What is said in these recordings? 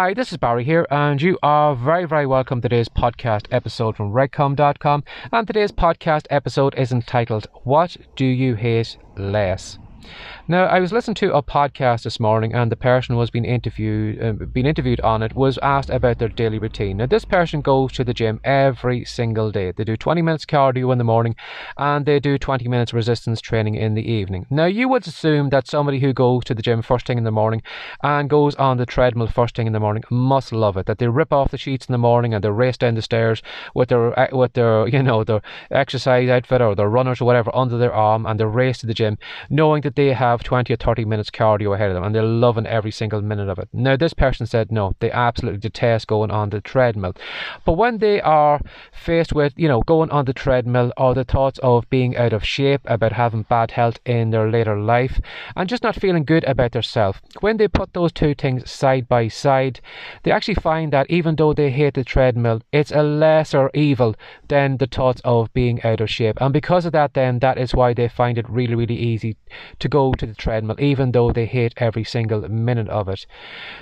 Hi, this is Barry here, and you are very, very welcome to today's podcast episode from WriteCome.com. And today's podcast episode is entitled, What Do You Hate Less? Now, I was listening to a podcast this morning, and the person who was being interviewed, uh, being interviewed on it, was asked about their daily routine. Now, this person goes to the gym every single day. They do 20 minutes cardio in the morning, and they do 20 minutes resistance training in the evening. Now, you would assume that somebody who goes to the gym first thing in the morning and goes on the treadmill first thing in the morning must love it. That they rip off the sheets in the morning and they race down the stairs with their uh, with their you know their exercise outfit or their runners or whatever under their arm, and they race to the gym, knowing that they have 20 or 30 minutes cardio ahead of them and they're loving every single minute of it. Now, this person said no, they absolutely detest going on the treadmill. But when they are faced with, you know, going on the treadmill or the thoughts of being out of shape, about having bad health in their later life, and just not feeling good about themselves, when they put those two things side by side, they actually find that even though they hate the treadmill, it's a lesser evil than the thoughts of being out of shape. And because of that, then that is why they find it really, really easy to go to the treadmill, even though they hate every single minute of it.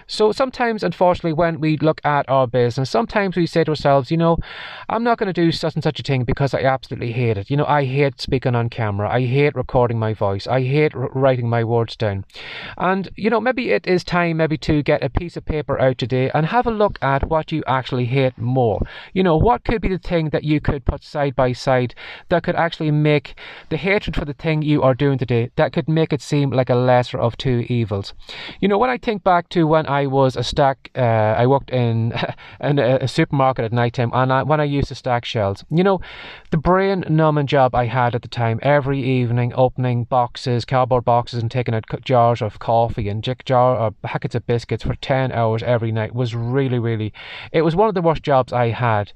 So sometimes, unfortunately, when we look at our business, sometimes we say to ourselves, you know, I'm not going to do such and such a thing because I absolutely hate it. You know, I hate speaking on camera. I hate recording my voice. I hate r- writing my words down. And, you know, maybe it is time maybe to get a piece of paper out today and have a look at what you actually hate more. You know, what could be the thing that you could put side by side that could actually make the hatred for the thing you are doing today, that could make it seem like a lesser of two evils. You know, when I think back to when I was a stack, uh, I worked in, in a, a, supermarket at night time, and I, when I used to stack shelves, you know, the brain numbing job I had at the time, every evening opening boxes, cardboard boxes, and taking out jars of coffee and jar or packets of biscuits for 10 hours every night was really, really, it was one of the worst jobs I had.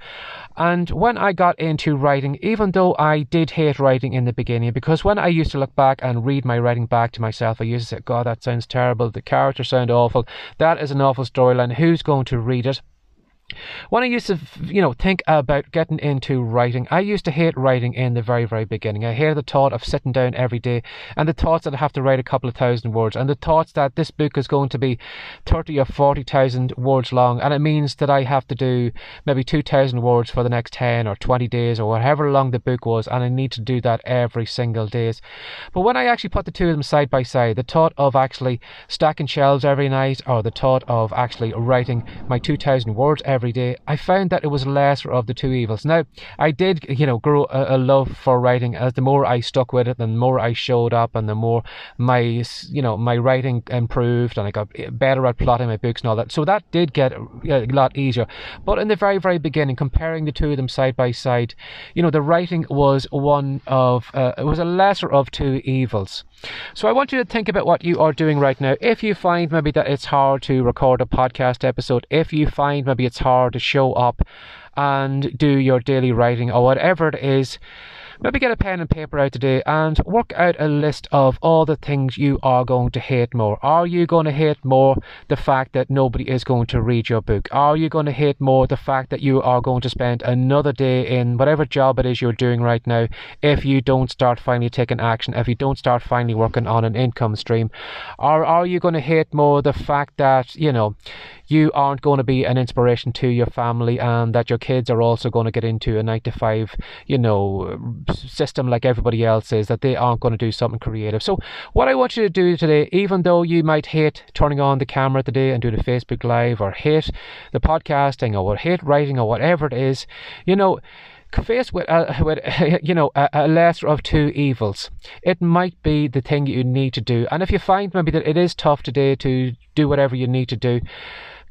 And when I got into writing, even though I did hate writing in the beginning, because when I used to look back and read my writing back to myself, I used to say, God, that sounds terrible. The characters sound awful. That is an awful storyline. Who's going to read it? When I used to, you know, think about getting into writing, I used to hate writing in the very, very beginning. I hated the thought of sitting down every day and the thoughts that I have to write a couple of thousand words and the thoughts that this book is going to be 30 or 40,000 words long and it means that I have to do maybe 2,000 words for the next 10 or 20 days or whatever long the book was and I need to do that every single day. But when I actually put the two of them side by side, the thought of actually stacking shelves every night or the thought of actually writing my 2,000 words every every day, I found that it was lesser of the two evils. Now, I did, you know, grow a, a love for writing as the more I stuck with it, the more I showed up, and the more my, you know, my writing improved, and I got better at plotting my books and all that. So that did get a lot easier. But in the very, very beginning, comparing the two of them side by side, you know, the writing was one of, uh, it was a lesser of two evils. So I want you to think about what you are doing right now. If you find maybe that it's hard to record a podcast episode, if you find maybe it's hard to show up and do your daily writing or whatever it is, maybe get a pen and paper out today and work out a list of all the things you are going to hate more. Are you going to hate more the fact that nobody is going to read your book? Are you going to hate more the fact that you are going to spend another day in whatever job it is you're doing right now if you don't start finally taking action, if you don't start finally working on an income stream? Or are you going to hate more the fact that, you know, you aren't going to be an inspiration to your family and that your kids are also going to get into a 9 to 5, you know, system like everybody else is, that they aren't going to do something creative. So, what I want you to do today, even though you might hate turning on the camera today and doing a Facebook Live or hate the podcasting or hate writing or whatever it is, you know, faced with, uh, with you know, a, a, lesser of two evils, it might be the thing you need to do. And if you find maybe that it is tough today to do whatever you need to do,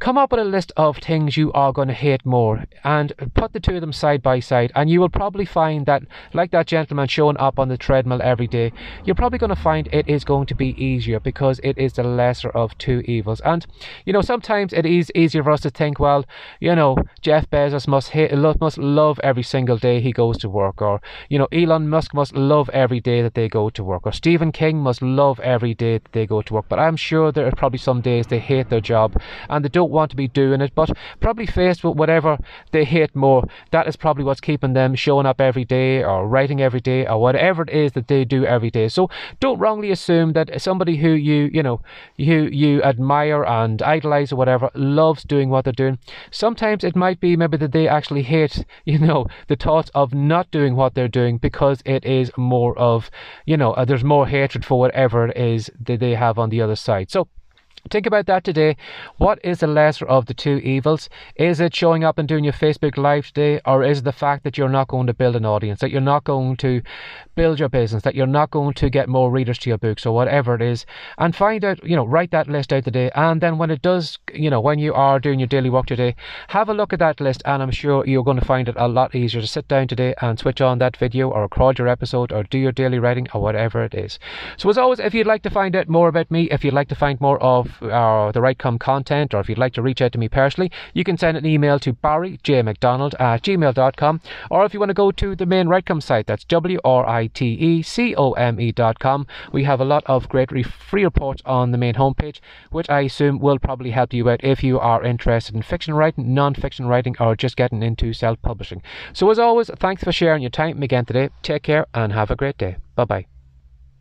come up with a list of things you are going to hate more and put the two of them side by side. And you will probably find that, like that gentleman showing up on the treadmill every day, you're probably going to find it is going to be easier because it is the lesser of two evils. And, you know, sometimes it is easier for us to think, well, you know, Jeff Bezos must hate, must love every single day he goes to work, or, you know, Elon Musk must love every day that they go to work, or Stephen King must love every day that they go to work. But I'm sure there are probably some days they hate their job and they don't want to be doing it, but probably faced with whatever they hate more, that is probably what's keeping them showing up every day or writing every day or whatever it is that they do every day. So don't wrongly assume that somebody who you, you know, you you admire and idolize or whatever loves doing what they're doing. Sometimes it might be maybe that they actually hate, you know, the thought of not doing what they're doing because it is more of, you know, uh, there's more hatred for whatever it is that they have on the other side. So Think about that today. What is the lesser of the two evils? Is it showing up and doing your Facebook Live today, or is it the fact that you're not going to build an audience, that you're not going to build your business, that you're not going to get more readers to your books, or whatever it is? And find out, you know, write that list out today. And then when it does, you know, when you are doing your daily work today, have a look at that list, and I'm sure you're going to find it a lot easier to sit down today and switch on that video, or record your episode, or do your daily writing, or whatever it is. So, as always, if you'd like to find out more about me, if you'd like to find more of or uh, the WriteCome content, or if you'd like to reach out to me personally, you can send an email to barryjmcdonald at gmail.com, or if you want to go to the main WriteCome site, that's w-r-i-t-e-c-o-m-e.com. We have a lot of great free reports on the main homepage, which I assume will probably help you out if you are interested in fiction writing, non-fiction writing, or just getting into self-publishing. So as always, thanks for sharing your time again today. Take care and have a great day. Bye bye.